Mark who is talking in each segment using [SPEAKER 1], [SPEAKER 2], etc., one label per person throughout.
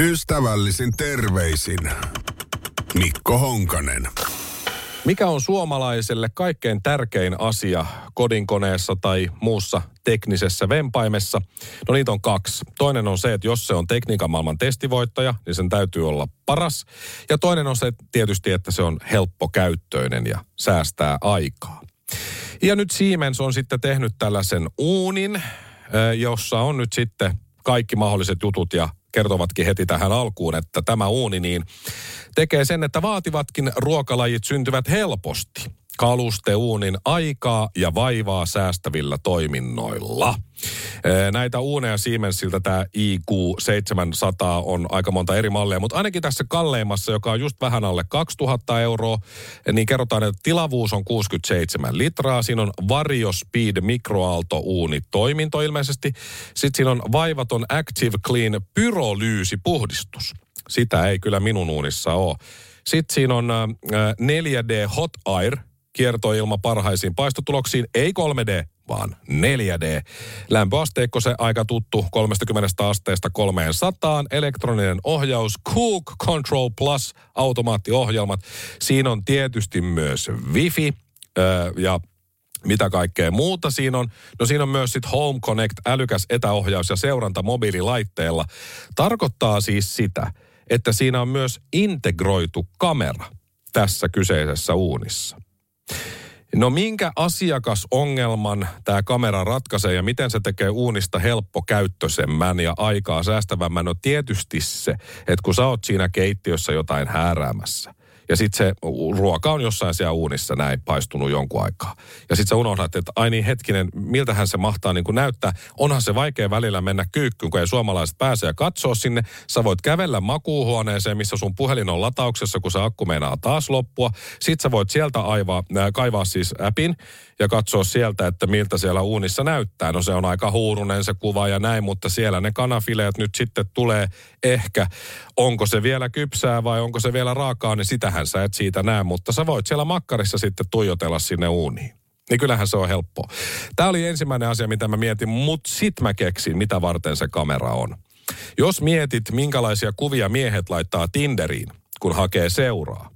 [SPEAKER 1] Ystävällisin terveisin Mikko Honkanen.
[SPEAKER 2] Mikä on suomalaiselle kaikkein tärkein asia kodinkoneessa tai muussa teknisessä vempaimessa? No niitä on kaksi. Toinen on se, että jos se on tekniikan maailman testivoittaja, niin sen täytyy olla paras. Ja toinen on se tietysti, että se on helppokäyttöinen ja säästää aikaa. Ja nyt Siemens on sitten tehnyt tällaisen uunin, jossa on nyt sitten kaikki mahdolliset jutut ja kertovatkin heti tähän alkuun, että tämä uuni niin tekee sen, että vaativatkin ruokalajit syntyvät helposti kalusteuunin aikaa ja vaivaa säästävillä toiminnoilla. Näitä uuneja Siemensiltä tämä IQ700 on aika monta eri mallia, mutta ainakin tässä kalleimmassa, joka on just vähän alle 2000 euroa, niin kerrotaan, että tilavuus on 67 litraa. Siinä on Vario Speed mikroaaltouuni toiminto ilmeisesti. Sitten siinä on vaivaton Active Clean pyrolyysi puhdistus. Sitä ei kyllä minun uunissa ole. Sitten siinä on 4D Hot Air kiertoilma parhaisiin paistotuloksiin, ei 3D, vaan 4D. Lämpöasteikko se aika tuttu 30 asteesta 300, elektroninen ohjaus, Cook Control Plus, automaattiohjelmat. Siinä on tietysti myös Wifi öö, ja mitä kaikkea muuta siinä on. No siinä on myös sitten Home Connect, älykäs etäohjaus ja seuranta mobiililaitteella. Tarkoittaa siis sitä, että siinä on myös integroitu kamera tässä kyseisessä uunissa. No minkä asiakasongelman tämä kamera ratkaisee ja miten se tekee uunista helppokäyttöisemmän ja aikaa säästävämmän? No tietysti se, että kun sä oot siinä keittiössä jotain hääräämässä – ja sitten se ruoka on jossain siellä uunissa näin paistunut jonkun aikaa. Ja sitten sä unohdat, että ai niin hetkinen, miltähän se mahtaa niin kuin näyttää. Onhan se vaikea välillä mennä kyykkyyn, kun ei suomalaiset pääse ja katsoa sinne. Sä voit kävellä makuuhuoneeseen, missä sun puhelin on latauksessa, kun se akku meinaa taas loppua. Sitten sä voit sieltä aivaa, äh, kaivaa siis appin ja katsoa sieltä, että miltä siellä uunissa näyttää. No se on aika huurunen se kuva ja näin, mutta siellä ne kanafileet nyt sitten tulee ehkä. Onko se vielä kypsää vai onko se vielä raakaa, niin sitähän sä et siitä näe, mutta sä voit siellä makkarissa sitten tuijotella sinne uuniin. Niin kyllähän se on helppoa. Tämä oli ensimmäinen asia, mitä mä mietin, mutta sit mä keksin, mitä varten se kamera on. Jos mietit, minkälaisia kuvia miehet laittaa Tinderiin, kun hakee seuraa,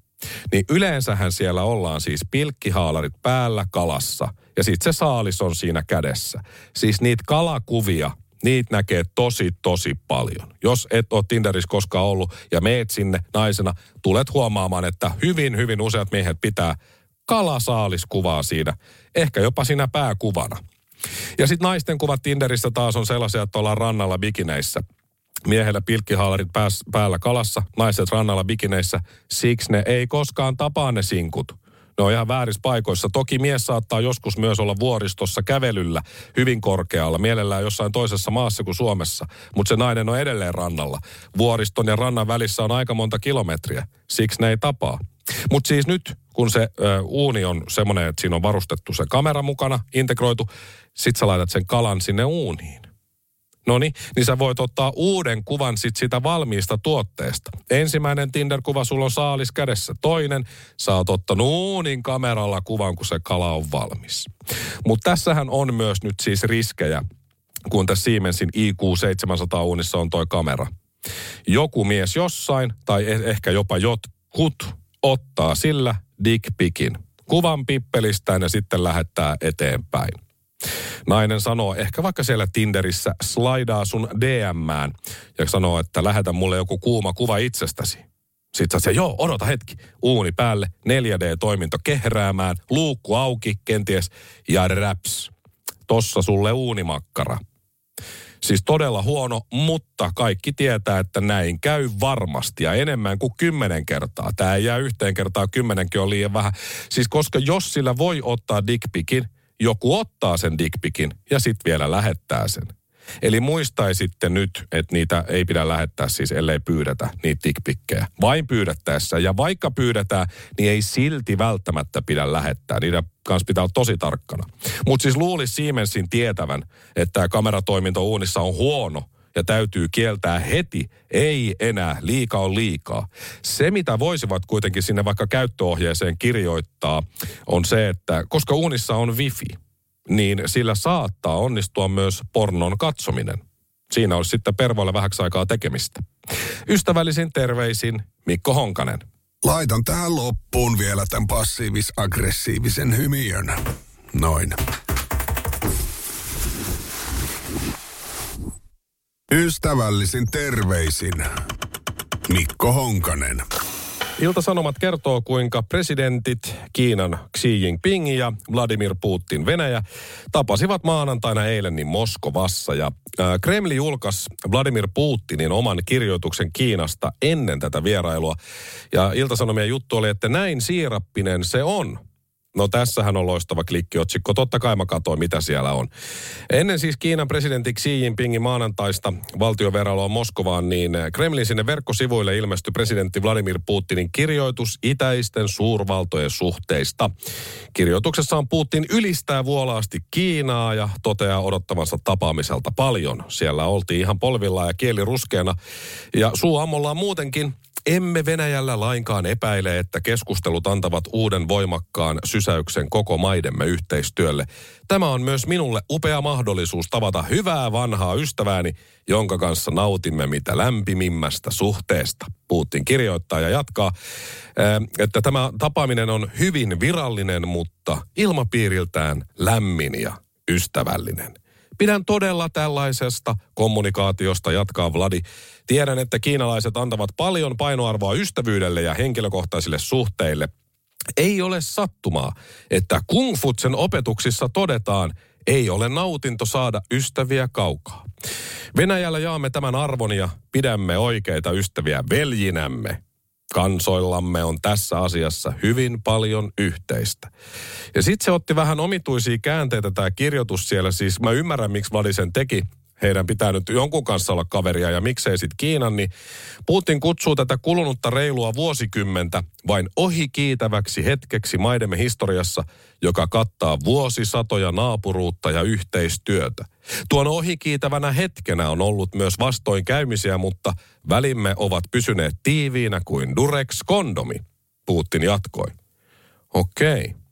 [SPEAKER 2] niin yleensähän siellä ollaan siis pilkkihaalarit päällä kalassa ja sitten se saalis on siinä kädessä. Siis niitä kalakuvia, niitä näkee tosi, tosi paljon. Jos et ole Tinderissä koskaan ollut ja meet sinne naisena, tulet huomaamaan, että hyvin, hyvin useat miehet pitää kalasaaliskuvaa siinä, ehkä jopa siinä pääkuvana. Ja sitten naisten kuvat Tinderissä taas on sellaisia, että ollaan rannalla bikineissä – miehellä pilkkihaalarit pääs, päällä kalassa, naiset rannalla bikineissä. Siksi ne ei koskaan tapaa ne sinkut. Ne on ihan väärissä paikoissa. Toki mies saattaa joskus myös olla vuoristossa kävelyllä hyvin korkealla, mielellään jossain toisessa maassa kuin Suomessa, mutta se nainen on edelleen rannalla. Vuoriston ja rannan välissä on aika monta kilometriä, siksi ne ei tapaa. Mutta siis nyt, kun se ö, uuni on semmoinen, että siinä on varustettu se kamera mukana, integroitu, sit sä laitat sen kalan sinne uuniin. No niin, niin sä voit ottaa uuden kuvan sit sitä valmiista tuotteesta. Ensimmäinen Tinder-kuva sulla on saalis kädessä. Toinen, sä oot ottanut uunin kameralla kuvan, kun se kala on valmis. Mutta tässähän on myös nyt siis riskejä, kun tässä Siemensin IQ700 uunissa on toi kamera. Joku mies jossain, tai e- ehkä jopa jotkut, ottaa sillä dickpikin. Kuvan pippelistään ja sitten lähettää eteenpäin. Nainen sanoo, ehkä vaikka siellä Tinderissä slaidaa sun DMään ja sanoo, että lähetä mulle joku kuuma kuva itsestäsi. Sitten sä joo, odota hetki. Uuni päälle, 4D-toiminto kehräämään, luukku auki, kenties, ja raps. Tossa sulle uunimakkara. Siis todella huono, mutta kaikki tietää, että näin käy varmasti ja enemmän kuin kymmenen kertaa. Tämä ei jää yhteen kertaa, kymmenenkin on liian vähän. Siis koska jos sillä voi ottaa dickpikin, joku ottaa sen dickpikin ja sitten vielä lähettää sen. Eli muistaisitte nyt, että niitä ei pidä lähettää siis, ellei pyydetä niitä dickpikkejä. Vain pyydettäessä. Ja vaikka pyydetään, niin ei silti välttämättä pidä lähettää. Niitä kanssa pitää olla tosi tarkkana. Mutta siis luulisi Siemensin tietävän, että tämä kameratoiminto uunissa on huono – ja täytyy kieltää heti, ei enää, liika on liikaa. Se, mitä voisivat kuitenkin sinne vaikka käyttöohjeeseen kirjoittaa, on se, että koska uunissa on wifi, niin sillä saattaa onnistua myös pornon katsominen. Siinä olisi sitten pervoilla vähäksi aikaa tekemistä. Ystävällisin terveisin Mikko Honkanen.
[SPEAKER 1] Laitan tähän loppuun vielä tämän passiivis-aggressiivisen hymiön. Noin. Ystävällisin terveisin Mikko Honkanen.
[SPEAKER 2] Ilta-Sanomat kertoo, kuinka presidentit Kiinan Xi Jinping ja Vladimir Putin Venäjä tapasivat maanantaina eilen niin Moskovassa. Ja Kremli julkaisi Vladimir Putinin oman kirjoituksen Kiinasta ennen tätä vierailua. Ja Ilta-Sanomien juttu oli, että näin siirappinen se on. No tässähän on loistava klikkiotsikko. Totta kai mä katsoin, mitä siellä on. Ennen siis Kiinan presidentti Xi Jinpingin maanantaista valtioveraloa Moskovaan, niin Kremlin sinne verkkosivuille ilmestyi presidentti Vladimir Putinin kirjoitus itäisten suurvaltojen suhteista. Kirjoituksessaan Putin ylistää vuolaasti Kiinaa ja toteaa odottavansa tapaamiselta paljon. Siellä oltiin ihan polvilla ja kieli ruskeana. Ja suu ammollaan muutenkin emme Venäjällä lainkaan epäile, että keskustelut antavat uuden voimakkaan sysäyksen koko maidemme yhteistyölle. Tämä on myös minulle upea mahdollisuus tavata hyvää vanhaa ystävääni, jonka kanssa nautimme mitä lämpimimmästä suhteesta. Putin kirjoittaa ja jatkaa, että tämä tapaaminen on hyvin virallinen, mutta ilmapiiriltään lämmin ja ystävällinen. Pidän todella tällaisesta kommunikaatiosta, jatkaa Vladi. Tiedän, että kiinalaiset antavat paljon painoarvoa ystävyydelle ja henkilökohtaisille suhteille. Ei ole sattumaa, että kungfutsen opetuksissa todetaan, ei ole nautinto saada ystäviä kaukaa. Venäjällä jaamme tämän arvon ja pidämme oikeita ystäviä veljinämme kansoillamme on tässä asiassa hyvin paljon yhteistä. Ja sitten se otti vähän omituisia käänteitä tämä kirjoitus siellä. Siis mä ymmärrän, miksi Vladisen teki heidän pitää nyt jonkun kanssa olla kaveria ja miksei sitten Kiinan, niin Putin kutsuu tätä kulunutta reilua vuosikymmentä vain ohikiitäväksi hetkeksi maidemme historiassa, joka kattaa vuosisatoja naapuruutta ja yhteistyötä. Tuon ohikiitävänä hetkenä on ollut myös vastoinkäymisiä, mutta välimme ovat pysyneet tiiviinä kuin Durex-kondomi, Putin jatkoi. Okei. Okay.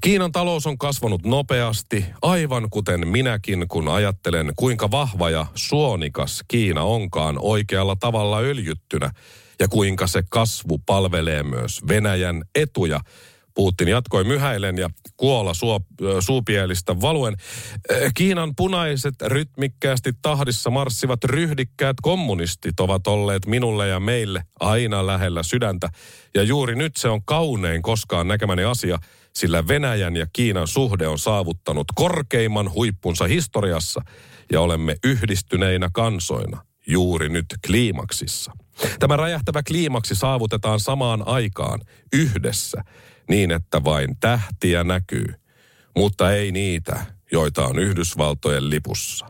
[SPEAKER 2] Kiinan talous on kasvanut nopeasti, aivan kuten minäkin, kun ajattelen, kuinka vahva ja suonikas Kiina onkaan oikealla tavalla öljyttynä ja kuinka se kasvu palvelee myös Venäjän etuja. Putin jatkoi myhäilen ja kuola suo, suupielistä valuen. Kiinan punaiset rytmikkäästi tahdissa marssivat ryhdikkäät kommunistit ovat olleet minulle ja meille aina lähellä sydäntä. Ja juuri nyt se on kaunein koskaan näkemäni asia – sillä Venäjän ja Kiinan suhde on saavuttanut korkeimman huippunsa historiassa ja olemme yhdistyneinä kansoina juuri nyt kliimaksissa. Tämä räjähtävä kliimaksi saavutetaan samaan aikaan yhdessä niin, että vain tähtiä näkyy, mutta ei niitä, joita on Yhdysvaltojen lipussa.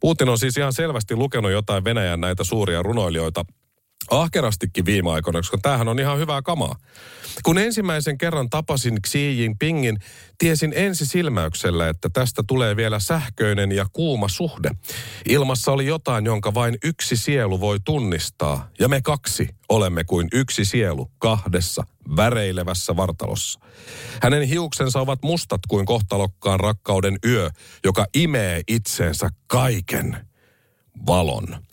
[SPEAKER 2] Putin on siis ihan selvästi lukenut jotain Venäjän näitä suuria runoilijoita ahkerastikin viime aikoina, koska tämähän on ihan hyvää kamaa. Kun ensimmäisen kerran tapasin Xi Jinpingin, tiesin ensi silmäyksellä, että tästä tulee vielä sähköinen ja kuuma suhde. Ilmassa oli jotain, jonka vain yksi sielu voi tunnistaa, ja me kaksi olemme kuin yksi sielu kahdessa väreilevässä vartalossa. Hänen hiuksensa ovat mustat kuin kohtalokkaan rakkauden yö, joka imee itseensä kaiken valon.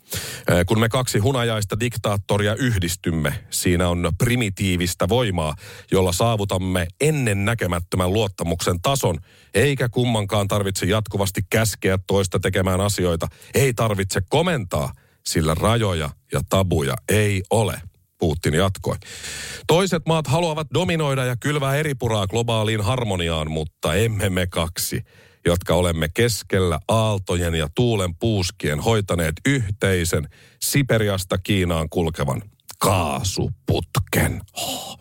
[SPEAKER 2] Kun me kaksi hunajaista diktaattoria yhdistymme, siinä on primitiivistä voimaa, jolla saavutamme ennen näkemättömän luottamuksen tason, eikä kummankaan tarvitse jatkuvasti käskeä toista tekemään asioita. Ei tarvitse komentaa, sillä rajoja ja tabuja ei ole. Putin jatkoi. Toiset maat haluavat dominoida ja kylvää eripuraa globaaliin harmoniaan, mutta emme me kaksi jotka olemme keskellä aaltojen ja tuulen puuskien hoitaneet yhteisen Siperiasta Kiinaan kulkevan kaasuputken. Oh.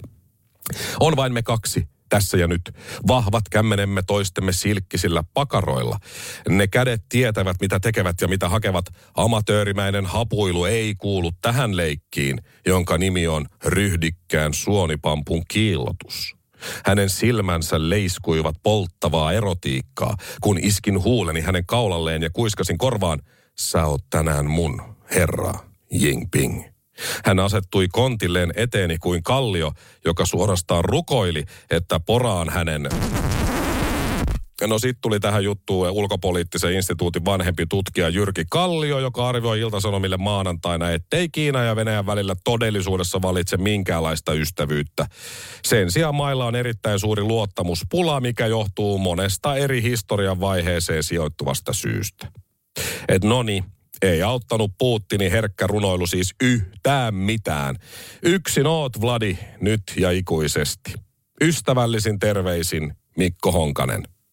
[SPEAKER 2] On vain me kaksi, tässä ja nyt. Vahvat kämmenemme toistemme silkkisillä pakaroilla. Ne kädet tietävät, mitä tekevät ja mitä hakevat. Amatöörimäinen hapuilu ei kuulu tähän leikkiin, jonka nimi on ryhdikkään suonipampun kiillotus. Hänen silmänsä leiskuivat polttavaa erotiikkaa, kun iskin huuleni hänen kaulalleen ja kuiskasin korvaan, sä oot tänään mun, herra Jinping. Hän asettui kontilleen eteeni kuin kallio, joka suorastaan rukoili, että poraan hänen No sitten tuli tähän juttuun ulkopoliittisen instituutin vanhempi tutkija Jyrki Kallio, joka arvioi Iltasanomille maanantaina, ettei Kiina ja Venäjän välillä todellisuudessa valitse minkäänlaista ystävyyttä. Sen sijaan mailla on erittäin suuri luottamuspula, mikä johtuu monesta eri historian vaiheeseen sijoittuvasta syystä. Et noni, ei auttanut Putinin herkkä runoilu siis yhtään mitään. Yksin oot Vladi nyt ja ikuisesti. Ystävällisin terveisin Mikko Honkanen.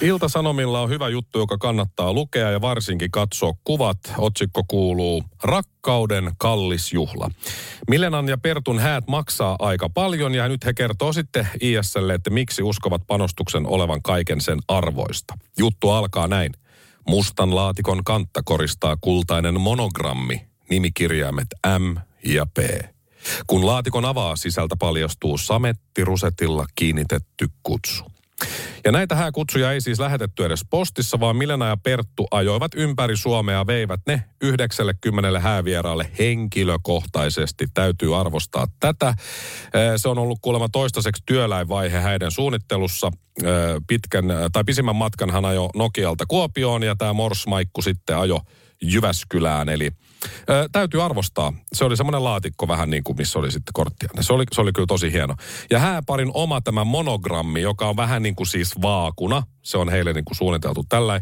[SPEAKER 2] Ilta-Sanomilla on hyvä juttu, joka kannattaa lukea ja varsinkin katsoa kuvat. Otsikko kuuluu Rakkauden kallis juhla. Milenan ja Pertun häät maksaa aika paljon ja nyt he kertoo sitten ISlle, että miksi uskovat panostuksen olevan kaiken sen arvoista. Juttu alkaa näin. Mustan laatikon kantta koristaa kultainen monogrammi, nimikirjaimet M ja P. Kun laatikon avaa, sisältä paljastuu samettirusetilla kiinnitetty kutsu. Ja näitä hääkutsuja ei siis lähetetty edes postissa, vaan Milena ja Perttu ajoivat ympäri Suomea ja veivät ne 90 häävieraalle henkilökohtaisesti. Täytyy arvostaa tätä. Se on ollut kuulemma toistaiseksi työläinvaihe häiden suunnittelussa. Pitkän, tai pisimmän matkan hän ajo Nokialta Kuopioon ja tämä Morsmaikku sitten ajo Jyväskylään. Eli Ö, täytyy arvostaa. Se oli semmoinen laatikko vähän niin kuin, missä oli sitten korttia. Se oli, se oli kyllä tosi hieno. Ja hääparin oma tämä monogrammi, joka on vähän niin kuin siis vaakuna, se on heille niin kuin suunniteltu tällä,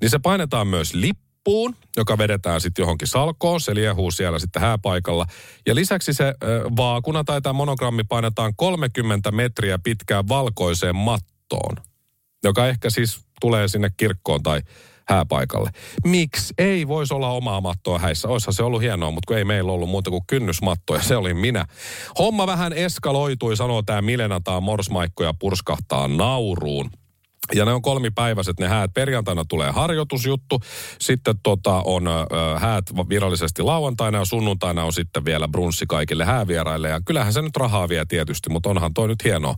[SPEAKER 2] niin se painetaan myös lippuun, joka vedetään sitten johonkin salkoon. Se liehuu siellä sitten hääpaikalla. Ja lisäksi se ö, vaakuna tai tämä monogrammi painetaan 30 metriä pitkään valkoiseen mattoon, joka ehkä siis tulee sinne kirkkoon tai hääpaikalle. Miksi ei voisi olla omaa mattoa häissä? Oishan se ollut hienoa, mutta kun ei meillä ollut muuta kuin kynnysmatto ja se oli minä. Homma vähän eskaloitui, sanoo tämä Milenataan morsmaikko ja purskahtaa nauruun. Ja ne on kolmipäiväiset ne häät. Perjantaina tulee harjoitusjuttu, sitten tota on ö, häät virallisesti lauantaina ja sunnuntaina on sitten vielä brunssi kaikille häävieraille. Ja kyllähän se nyt rahaa vie tietysti, mutta onhan toi nyt hienoa.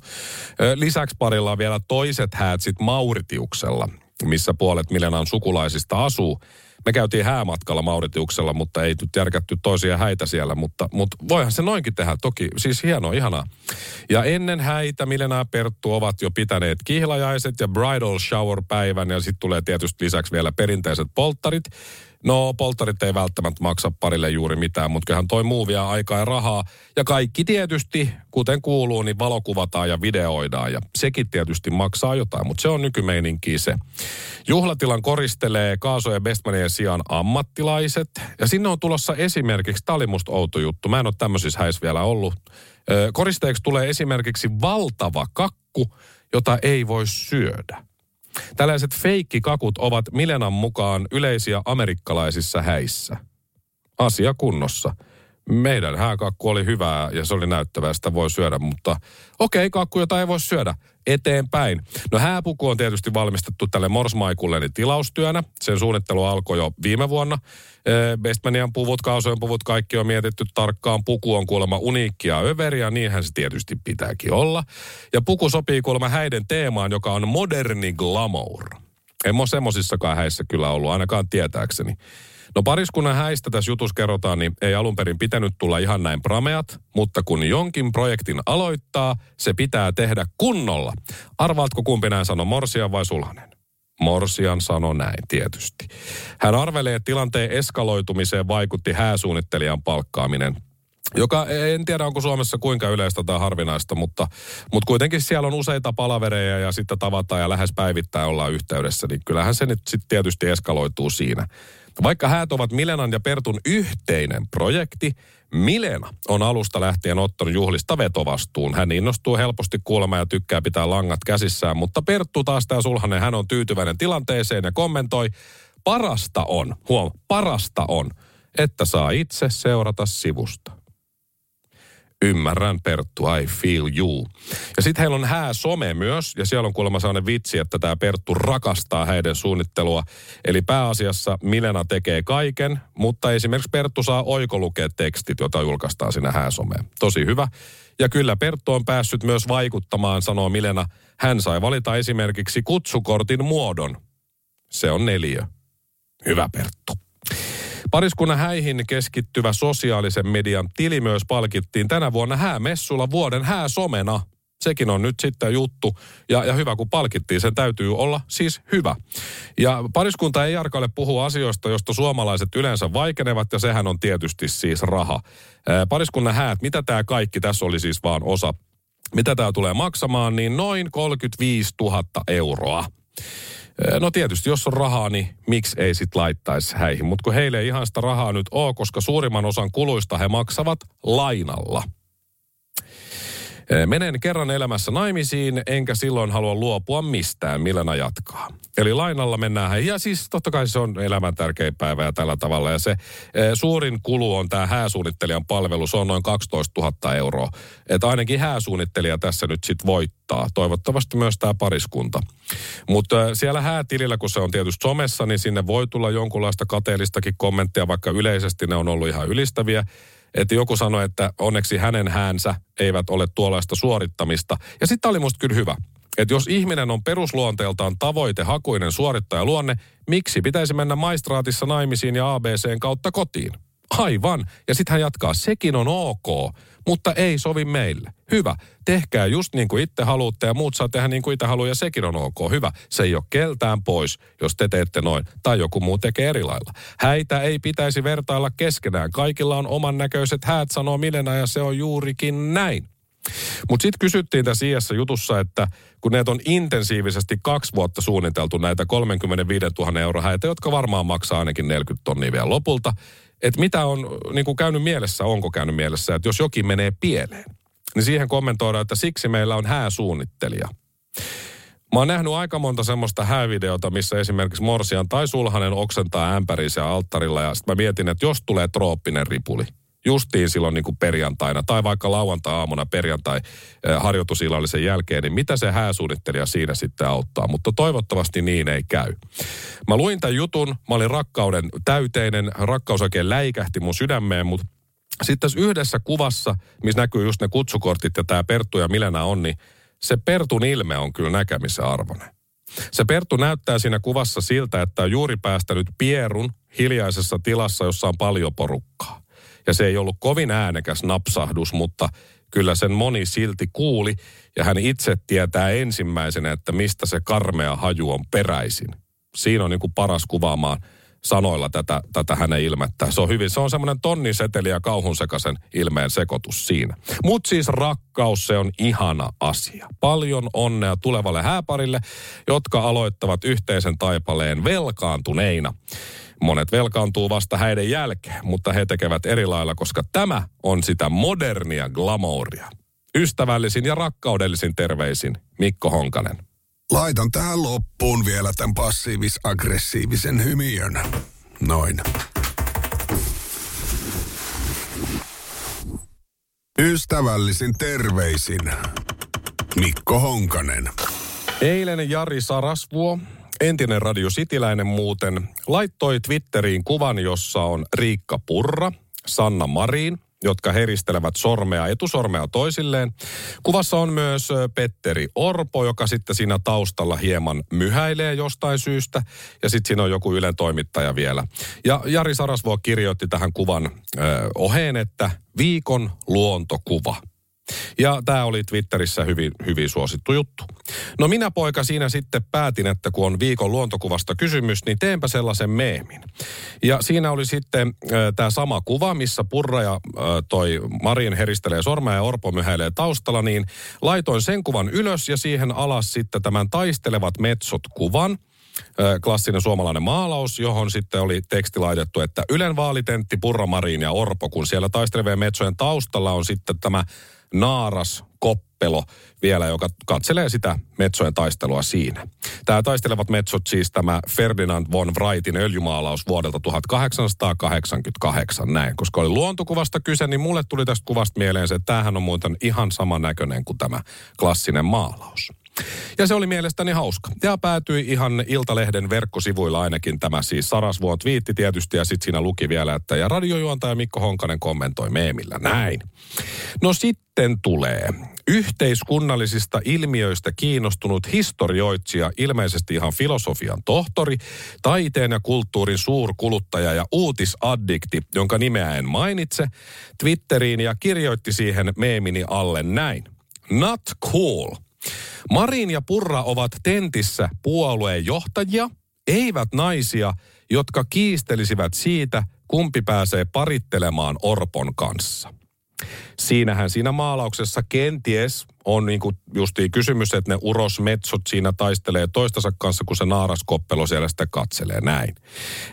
[SPEAKER 2] Ö, lisäksi parilla on vielä toiset häät sitten Mauritiuksella missä puolet Milenan sukulaisista asuu. Me käytiin häämatkalla Mauritiuksella, mutta ei nyt järkätty toisia häitä siellä, mutta, mutta voihan se noinkin tehdä toki. Siis hienoa, ihanaa. Ja ennen häitä Milena ja Perttu ovat jo pitäneet kihlajaiset ja bridal shower päivän ja sitten tulee tietysti lisäksi vielä perinteiset polttarit. No, polttarit ei välttämättä maksa parille juuri mitään, mutta kyllähän toi muu vie aikaa ja rahaa. Ja kaikki tietysti, kuten kuuluu, niin valokuvataan ja videoidaan. Ja sekin tietysti maksaa jotain, mutta se on nykymeininki se. Juhlatilan koristelee Kaaso ja Bestmanien sijaan ammattilaiset. Ja sinne on tulossa esimerkiksi, tämä oli musta outo juttu, mä en ole tämmöisissä häissä vielä ollut. Koristeeksi tulee esimerkiksi valtava kakku, jota ei voi syödä. Tällaiset feikkikakut ovat Milenan mukaan yleisiä amerikkalaisissa häissä. Asia kunnossa. Meidän hääkakku oli hyvää ja se oli näyttävää, sitä voi syödä, mutta okei, okay, kakku, jota ei voi syödä eteenpäin. No hääpuku on tietysti valmistettu tälle Morsmaikulle niin tilaustyönä. Sen suunnittelu alkoi jo viime vuonna. Bestmanian puvut, kausojen puvut, kaikki on mietitty tarkkaan. Puku on kuulemma uniikkia överiä, niinhän se tietysti pitääkin olla. Ja puku sopii kuulemma häiden teemaan, joka on moderni glamour. En ole semmosissakaan häissä kyllä ollut, ainakaan tietääkseni. No pariskunnan häistä tässä jutus kerrotaan, niin ei alun perin pitänyt tulla ihan näin prameat, mutta kun jonkin projektin aloittaa, se pitää tehdä kunnolla. Arvaatko kumpi näin sanoi, Morsian vai Sulhanen? Morsian sanoi näin tietysti. Hän arvelee, että tilanteen eskaloitumiseen vaikutti hääsuunnittelijan palkkaaminen joka en tiedä onko Suomessa kuinka yleistä tai harvinaista, mutta, mutta kuitenkin siellä on useita palavereja ja sitten tavataan ja lähes päivittäin ollaan yhteydessä, niin kyllähän se nyt sitten tietysti eskaloituu siinä. Vaikka häät ovat Milenan ja Pertun yhteinen projekti, Milena on alusta lähtien ottanut juhlista vetovastuun. Hän innostuu helposti kuulemaan ja tykkää pitää langat käsissään, mutta Perttu taas tämä sulhanen, hän on tyytyväinen tilanteeseen ja kommentoi, parasta on, huom, parasta on, että saa itse seurata sivusta. Ymmärrän Perttu, I feel you. Ja sitten heillä on hää some myös, ja siellä on kuulemma sellainen vitsi, että tämä Perttu rakastaa häiden suunnittelua. Eli pääasiassa Milena tekee kaiken, mutta esimerkiksi Perttu saa oikolukea tekstit, joita julkaistaan sinne hääsomeen. Tosi hyvä. Ja kyllä Perttu on päässyt myös vaikuttamaan, sanoo Milena. Hän sai valita esimerkiksi kutsukortin muodon. Se on neljä. Hyvä Perttu. Pariskunnan häihin keskittyvä sosiaalisen median tili myös palkittiin tänä vuonna häämessulla vuoden hääsomena. Sekin on nyt sitten juttu. Ja, ja hyvä, kun palkittiin, sen täytyy olla siis hyvä. Ja pariskunta ei arkalle puhua asioista, joista suomalaiset yleensä vaikenevat, ja sehän on tietysti siis raha. pariskunnan häät, mitä tämä kaikki, tässä oli siis vaan osa, mitä tämä tulee maksamaan, niin noin 35 000 euroa. No tietysti, jos on rahaa, niin miksi ei sit laittaisi häihin. Mutta kun heille ei ihan sitä rahaa nyt ole, koska suurimman osan kuluista he maksavat lainalla. Menen kerran elämässä naimisiin, enkä silloin halua luopua mistään, Milena jatkaa. Eli lainalla mennään. Ja siis totta kai se on elämän tärkein päivä ja tällä tavalla. Ja se e, suurin kulu on tämä hääsuunnittelijan palvelu. Se on noin 12 000 euroa. Että ainakin hääsuunnittelija tässä nyt sitten voittaa. Toivottavasti myös tämä pariskunta. Mutta siellä häätilillä, kun se on tietysti somessa, niin sinne voi tulla jonkunlaista kateellistakin kommenttia, vaikka yleisesti ne on ollut ihan ylistäviä että joku sanoi, että onneksi hänen häänsä eivät ole tuollaista suorittamista. Ja sitten oli musta kyllä hyvä. Että jos ihminen on perusluonteeltaan tavoitehakuinen suorittajaluonne, miksi pitäisi mennä maistraatissa naimisiin ja ABCn kautta kotiin? Aivan. Ja sitten hän jatkaa, sekin on ok, mutta ei sovi meille. Hyvä, tehkää just niin kuin itse haluatte ja muut saa tehdä niin kuin itse haluaa ja sekin on ok. Hyvä, se ei ole keltään pois, jos te teette noin tai joku muu tekee eri lailla. Häitä ei pitäisi vertailla keskenään. Kaikilla on oman näköiset häät, sanoo Milena ja se on juurikin näin. Mutta sitten kysyttiin tässä iässä jutussa, että kun näitä on intensiivisesti kaksi vuotta suunniteltu näitä 35 000 euroa häitä, jotka varmaan maksaa ainakin 40 tonnia vielä lopulta, että mitä on niin kuin käynyt mielessä, onko käynyt mielessä, että jos jokin menee pieleen, niin siihen kommentoidaan, että siksi meillä on hääsuunnittelija. Mä oon nähnyt aika monta semmoista häävideota, missä esimerkiksi Morsian tai Sulhanen oksentaa ämpärissä alttarilla ja sitten mä mietin, että jos tulee trooppinen ripuli – justiin silloin niin kuin perjantaina tai vaikka lauantai-aamuna perjantai eh, harjoitusillallisen jälkeen, niin mitä se hääsuunnittelija siinä sitten auttaa. Mutta toivottavasti niin ei käy. Mä luin tämän jutun, mä olin rakkauden täyteinen, rakkaus oikein läikähti mun sydämeen, mutta sitten tässä yhdessä kuvassa, missä näkyy just ne kutsukortit ja tämä Perttu ja Milena on, niin se Pertun ilme on kyllä näkemisen arvoinen. Se Perttu näyttää siinä kuvassa siltä, että on juuri päästänyt Pierun hiljaisessa tilassa, jossa on paljon porukkaa. Ja se ei ollut kovin äänekäs napsahdus, mutta kyllä sen moni silti kuuli. Ja hän itse tietää ensimmäisenä, että mistä se karmea haju on peräisin. Siinä on niin kuin paras kuvaamaan sanoilla tätä, tätä hänen ilmettä. Se on hyvin, se on semmoinen tonniseteli ja kauhun sekaisen ilmeen sekoitus siinä. Mutta siis rakkaus, se on ihana asia. Paljon onnea tulevalle hääparille, jotka aloittavat yhteisen taipaleen velkaantuneina. Monet velkaantuu vasta häiden jälkeen, mutta he tekevät eri lailla, koska tämä on sitä modernia glamouria. Ystävällisin ja rakkaudellisin terveisin Mikko Honkanen.
[SPEAKER 1] Laitan tähän loppuun vielä tämän passiivis-aggressiivisen hymiön. Noin. Ystävällisin terveisin Mikko Honkanen.
[SPEAKER 2] Eilen Jari Sarasvuo entinen Radio Cityläinen muuten, laittoi Twitteriin kuvan, jossa on Riikka Purra, Sanna Marin, jotka heristelevät sormea, etusormea toisilleen. Kuvassa on myös Petteri Orpo, joka sitten siinä taustalla hieman myhäilee jostain syystä. Ja sitten siinä on joku Ylen toimittaja vielä. Ja Jari Sarasvuo kirjoitti tähän kuvan ö, oheen, että viikon luontokuva. Ja tämä oli Twitterissä hyvin, hyvin suosittu juttu. No minä poika siinä sitten päätin, että kun on viikon luontokuvasta kysymys, niin teenpä sellaisen meemin. Ja siinä oli sitten äh, tämä sama kuva, missä Purra ja äh, toi Marin heristelee sormea ja Orpo myhäilee taustalla, niin laitoin sen kuvan ylös ja siihen alas sitten tämän taistelevat metsot kuvan klassinen suomalainen maalaus, johon sitten oli teksti laitettu, että Ylen vaalitentti Purra, Marin ja Orpo, kun siellä taistelevien metsojen taustalla on sitten tämä naaras koppelo vielä, joka katselee sitä metsojen taistelua siinä. Tämä taistelevat metsot siis tämä Ferdinand von Wrightin öljymaalaus vuodelta 1888 näin. Koska oli luontokuvasta kyse, niin mulle tuli tästä kuvasta mieleen se, että tämähän on muuten ihan sama näköinen kuin tämä klassinen maalaus. Ja se oli mielestäni hauska. Ja päätyi ihan Iltalehden verkkosivuilla ainakin tämä siis Sarasvuon twiitti tietysti ja sitten siinä luki vielä, että ja radiojuontaja Mikko Honkanen kommentoi meemillä näin. No sitten tulee yhteiskunnallisista ilmiöistä kiinnostunut historioitsija, ilmeisesti ihan filosofian tohtori, taiteen ja kulttuurin suurkuluttaja ja uutisaddikti, jonka nimeä en mainitse, Twitteriin ja kirjoitti siihen meemini alle näin. Not cool – Marin ja Purra ovat tentissä puolueen johtajia, eivät naisia, jotka kiistelisivät siitä, kumpi pääsee parittelemaan Orpon kanssa. Siinähän siinä maalauksessa kenties on niin kuin justiin kysymys, että ne urosmetsot siinä taistelee toistensa kanssa, kun se naaraskoppelo siellä sitten katselee näin.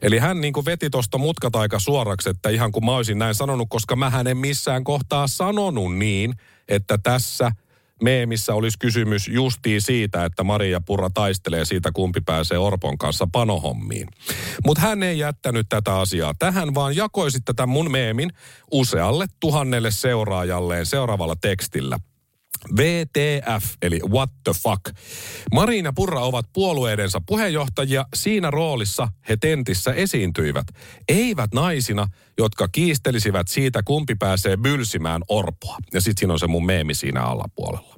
[SPEAKER 2] Eli hän niin kuin veti tuosta mutkat aika suoraksi, että ihan kuin mä olisin näin sanonut, koska mä en missään kohtaa sanonut niin, että tässä – meemissä olisi kysymys justiin siitä, että Maria Purra taistelee siitä, kumpi pääsee Orpon kanssa panohommiin. Mutta hän ei jättänyt tätä asiaa tähän, vaan jakoi tätä mun meemin usealle tuhannelle seuraajalleen seuraavalla tekstillä – VTF, eli what the fuck. Marina Purra ovat puolueidensa puheenjohtajia. Siinä roolissa he tentissä esiintyivät. Eivät naisina, jotka kiistelisivät siitä, kumpi pääsee bylsimään orpoa. Ja sitten siinä on se mun meemi siinä alapuolella.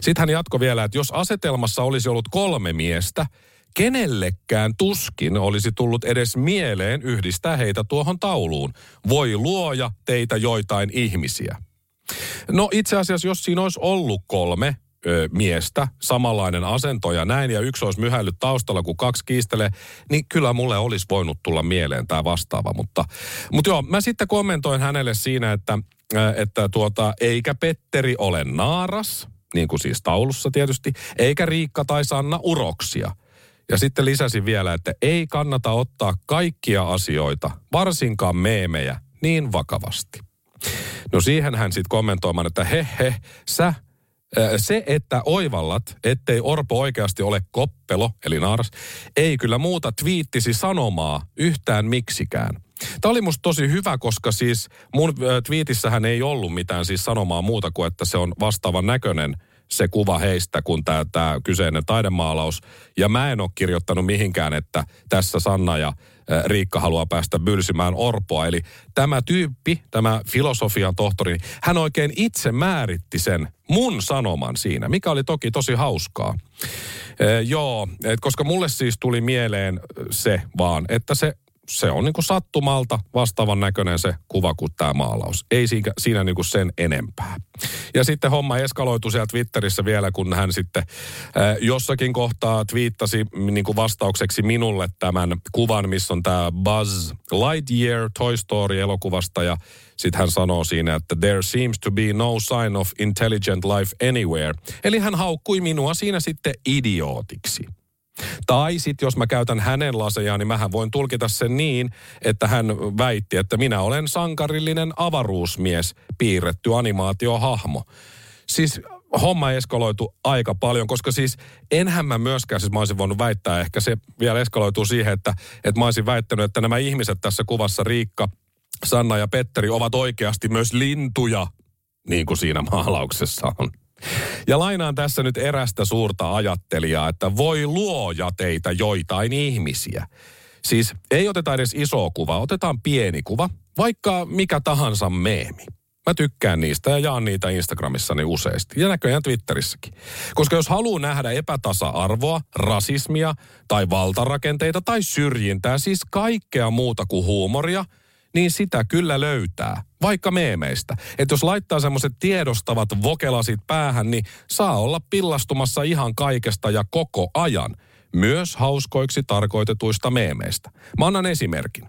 [SPEAKER 2] Sitten hän jatkoi vielä, että jos asetelmassa olisi ollut kolme miestä, kenellekään tuskin olisi tullut edes mieleen yhdistää heitä tuohon tauluun. Voi luoja teitä joitain ihmisiä. No itse asiassa, jos siinä olisi ollut kolme ö, miestä, samanlainen asento ja näin, ja yksi olisi myhällyt taustalla, kun kaksi kiistelee, niin kyllä mulle olisi voinut tulla mieleen tämä vastaava. Mutta, mutta joo, mä sitten kommentoin hänelle siinä, että, että tuota, eikä Petteri ole naaras, niin kuin siis taulussa tietysti, eikä Riikka tai Sanna uroksia. Ja sitten lisäsin vielä, että ei kannata ottaa kaikkia asioita, varsinkaan meemejä, niin vakavasti. No siihen hän sitten kommentoimaan, että he he, sä se, että oivallat, ettei Orpo oikeasti ole koppelo, eli naaras, ei kyllä muuta twiittisi sanomaa yhtään miksikään. Tämä oli musta tosi hyvä, koska siis mun twiitissähän ei ollut mitään siis sanomaa muuta kuin, että se on vastaavan näköinen se kuva heistä kuin tämä, tämä kyseinen taidemaalaus. Ja mä en ole kirjoittanut mihinkään, että tässä Sanna ja Riikka haluaa päästä bylsimään Orpoa. Eli tämä tyyppi, tämä filosofian tohtori, hän oikein itse määritti sen mun sanoman siinä, mikä oli toki tosi hauskaa. E, joo, et koska mulle siis tuli mieleen se vaan, että se se on niin kuin sattumalta vastaavan näköinen se kuva kuin tämä maalaus. Ei siinä, siinä niin kuin sen enempää. Ja sitten homma eskaloitu siellä Twitterissä vielä, kun hän sitten äh, jossakin kohtaa twiittasi niin kuin vastaukseksi minulle tämän kuvan, missä on tämä Buzz Lightyear Toy Story-elokuvasta. Ja sitten hän sanoo siinä, että there seems to be no sign of intelligent life anywhere. Eli hän haukkui minua siinä sitten idiootiksi. Tai sitten jos mä käytän hänen lasejaan, niin mähän voin tulkita sen niin, että hän väitti, että minä olen sankarillinen avaruusmies, piirretty animaatiohahmo. Siis homma eskaloitu aika paljon, koska siis enhän mä myöskään, siis mä olisin voinut väittää, ehkä se vielä eskaloituu siihen, että, että mä olisin väittänyt, että nämä ihmiset tässä kuvassa, Riikka, Sanna ja Petteri, ovat oikeasti myös lintuja, niin kuin siinä maalauksessa on. Ja lainaan tässä nyt erästä suurta ajattelijaa, että voi luoja teitä joitain ihmisiä. Siis ei oteta edes iso kuva, otetaan pieni kuva, vaikka mikä tahansa meemi. Mä tykkään niistä ja jaan niitä Instagramissani useasti ja näköjään Twitterissäkin. Koska jos haluaa nähdä epätasa-arvoa, rasismia tai valtarakenteita tai syrjintää, siis kaikkea muuta kuin huumoria – niin sitä kyllä löytää, vaikka meemeistä. Että jos laittaa semmoiset tiedostavat vokelasit päähän, niin saa olla pillastumassa ihan kaikesta ja koko ajan. Myös hauskoiksi tarkoitetuista meemeistä. Mä annan esimerkin.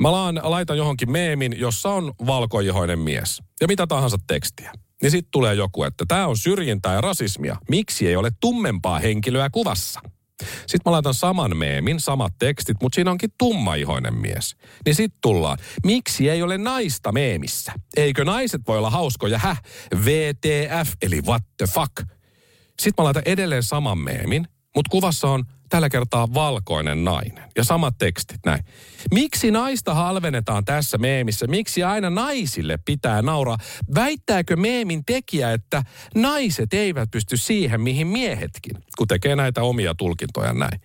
[SPEAKER 2] Mä laan, laitan johonkin meemin, jossa on valkoihoinen mies. Ja mitä tahansa tekstiä. Niin sitten tulee joku, että tämä on syrjintää ja rasismia. Miksi ei ole tummempaa henkilöä kuvassa? Sitten mä laitan saman meemin, samat tekstit, mutta siinä onkin tummaihoinen mies. Niin sitten tullaan, miksi ei ole naista meemissä? Eikö naiset voi olla hauskoja? Häh? VTF, eli what the fuck? Sitten mä laitan edelleen saman meemin, mutta kuvassa on tällä kertaa valkoinen nainen. Ja samat tekstit näin. Miksi naista halvenetaan tässä meemissä? Miksi aina naisille pitää nauraa? Väittääkö meemin tekijä, että naiset eivät pysty siihen, mihin miehetkin, kun tekee näitä omia tulkintoja näin?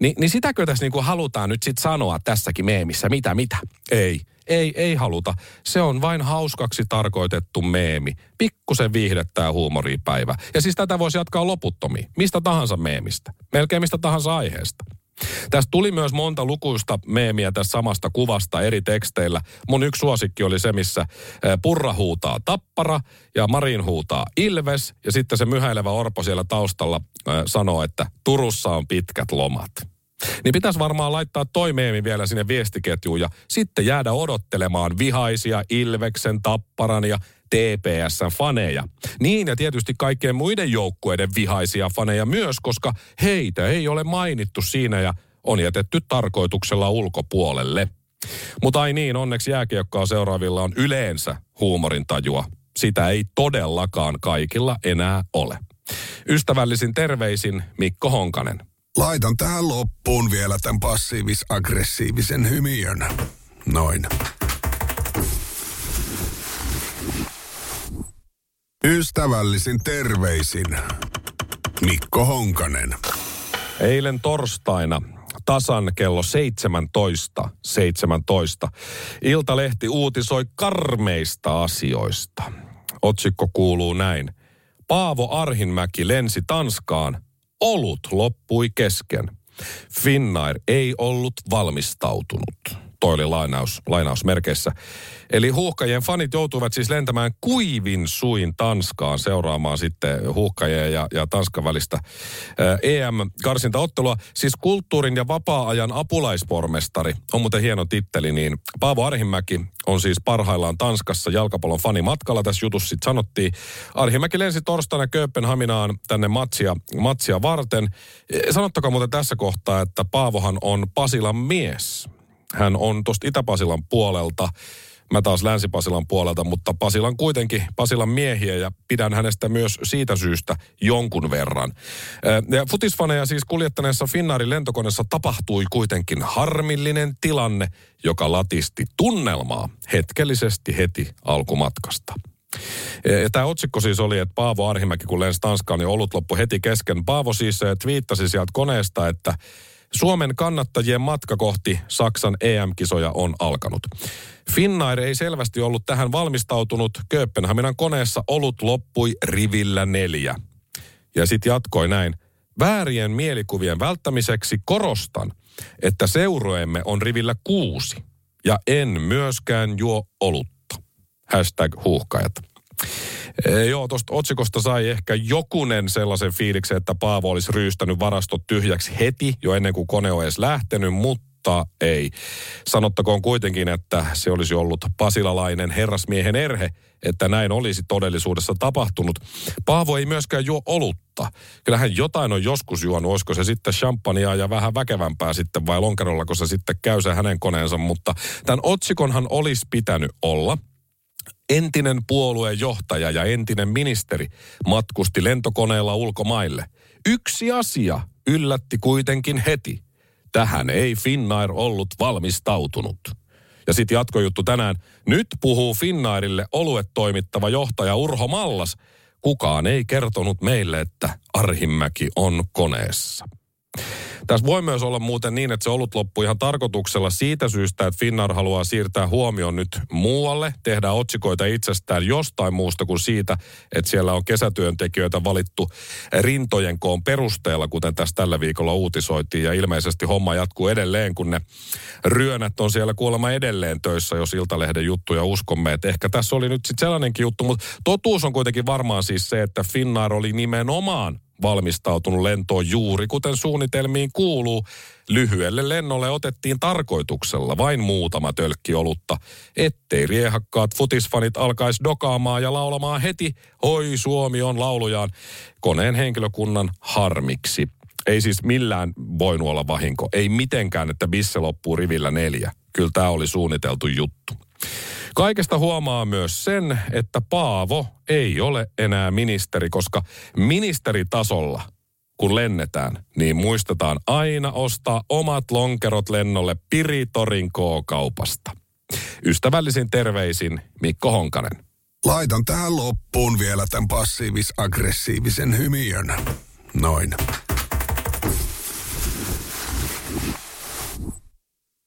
[SPEAKER 2] Ni, niin sitäkö tässä niinku halutaan nyt sitten sanoa tässäkin meemissä? Mitä, mitä? Ei. Ei, ei haluta. Se on vain hauskaksi tarkoitettu meemi. Pikkusen viihdettää huumoripäivä. Ja siis tätä voisi jatkaa loputtomiin. Mistä tahansa meemistä. Melkein mistä tahansa aiheesta. Tästä tuli myös monta lukuista meemiä tästä samasta kuvasta eri teksteillä. Mun yksi suosikki oli se, missä Purra huutaa tappara ja Marin huutaa ilves. Ja sitten se myhäilevä Orpo siellä taustalla sanoo, että Turussa on pitkät lomat. Niin pitäisi varmaan laittaa toi meemi vielä sinne viestiketjuun ja sitten jäädä odottelemaan vihaisia Ilveksen, Tapparan ja TPSn faneja. Niin ja tietysti kaikkien muiden joukkueiden vihaisia faneja myös, koska heitä ei ole mainittu siinä ja on jätetty tarkoituksella ulkopuolelle. Mutta ai niin, onneksi jääkiekkoa seuraavilla on yleensä huumorintajua. Sitä ei todellakaan kaikilla enää ole. Ystävällisin terveisin Mikko Honkanen.
[SPEAKER 1] Laitan tähän loppuun vielä tämän passiivis-aggressiivisen hymiön. Noin. Ystävällisin terveisin Mikko Honkanen.
[SPEAKER 2] Eilen torstaina tasan kello 17.17. 17. Iltalehti uutisoi karmeista asioista. Otsikko kuuluu näin. Paavo Arhinmäki lensi Tanskaan olut loppui kesken. Finnair ei ollut valmistautunut. Toi oli lainaus, lainausmerkeissä. Eli huuhkajien fanit joutuivat siis lentämään kuivin suin Tanskaan seuraamaan sitten huuhkajien ja, ja Tanskan välistä EM-karsintaottelua. Siis kulttuurin ja vapaa-ajan apulaispormestari on muuten hieno titteli, niin Paavo Arhimäki on siis parhaillaan Tanskassa jalkapallon fanimatkalla. Tässä jutussa sitten sanottiin. Arhimäki lensi torstaina Kööpenhaminaan tänne matsia, matsia varten. Sanottakaa muuten tässä kohtaa, että Paavohan on Pasilan mies. Hän on tuosta Itä-Pasilan puolelta mä taas Länsi-Pasilan puolelta, mutta Pasilan kuitenkin Pasilan miehiä ja pidän hänestä myös siitä syystä jonkun verran. Ja futisfaneja siis kuljettaneessa Finnaarin lentokoneessa tapahtui kuitenkin harmillinen tilanne, joka latisti tunnelmaa hetkellisesti heti alkumatkasta. Ja tämä otsikko siis oli, että Paavo Arhimäki, kun lensi Tanskaan, niin ollut loppu heti kesken. Paavo siis twiittasi sieltä koneesta, että Suomen kannattajien matka kohti Saksan EM-kisoja on alkanut. Finnair ei selvästi ollut tähän valmistautunut. Kööpenhaminan koneessa olut loppui rivillä neljä. Ja sitten jatkoi näin. Väärien mielikuvien välttämiseksi korostan, että seurueemme on rivillä kuusi. Ja en myöskään juo olutta. Hashtag huuhkajat. E, joo, tuosta otsikosta sai ehkä jokunen sellaisen fiiliksen, että Paavo olisi ryystänyt varastot tyhjäksi heti, jo ennen kuin kone on edes lähtenyt, mutta ei. Sanottakoon kuitenkin, että se olisi ollut pasilalainen herrasmiehen erhe, että näin olisi todellisuudessa tapahtunut. Paavo ei myöskään juo olutta. Kyllähän jotain on joskus juonut, olisiko se sitten champagnea ja vähän väkevämpää sitten vai lonkerolla, kun se sitten käy se hänen koneensa, mutta tämän otsikonhan olisi pitänyt olla – entinen puolueen johtaja ja entinen ministeri matkusti lentokoneella ulkomaille. Yksi asia yllätti kuitenkin heti. Tähän ei Finnair ollut valmistautunut. Ja sitten jatkojuttu tänään. Nyt puhuu Finnairille oluet toimittava johtaja Urho Mallas. Kukaan ei kertonut meille, että Arhimäki on koneessa. Tässä voi myös olla muuten niin, että se ollut loppu ihan tarkoituksella siitä syystä, että Finnar haluaa siirtää huomioon nyt muualle, tehdä otsikoita itsestään jostain muusta kuin siitä, että siellä on kesätyöntekijöitä valittu rintojen koon perusteella, kuten tässä tällä viikolla uutisoitiin. Ja ilmeisesti homma jatkuu edelleen, kun ne ryönät on siellä kuulemma edelleen töissä, jos Iltalehden juttuja uskomme. Että ehkä tässä oli nyt sitten sellainenkin juttu, mutta totuus on kuitenkin varmaan siis se, että Finnar oli nimenomaan valmistautunut lentoon juuri kuten suunnitelmiin kuuluu. Lyhyelle lennolle otettiin tarkoituksella vain muutama tölkki olutta, ettei riehakkaat futisfanit alkaisi dokaamaan ja laulamaan heti Hoi Suomi on laulujaan koneen henkilökunnan harmiksi. Ei siis millään voinut olla vahinko. Ei mitenkään, että bisse loppuu rivillä neljä. Kyllä tämä oli suunniteltu juttu. Kaikesta huomaa myös sen, että Paavo ei ole enää ministeri, koska ministeritasolla, kun lennetään, niin muistetaan aina ostaa omat lonkerot lennolle Piritorin K-kaupasta. Ystävällisin terveisin Mikko Honkanen.
[SPEAKER 1] Laitan tähän loppuun vielä tämän passiivis-aggressiivisen hymiön. Noin.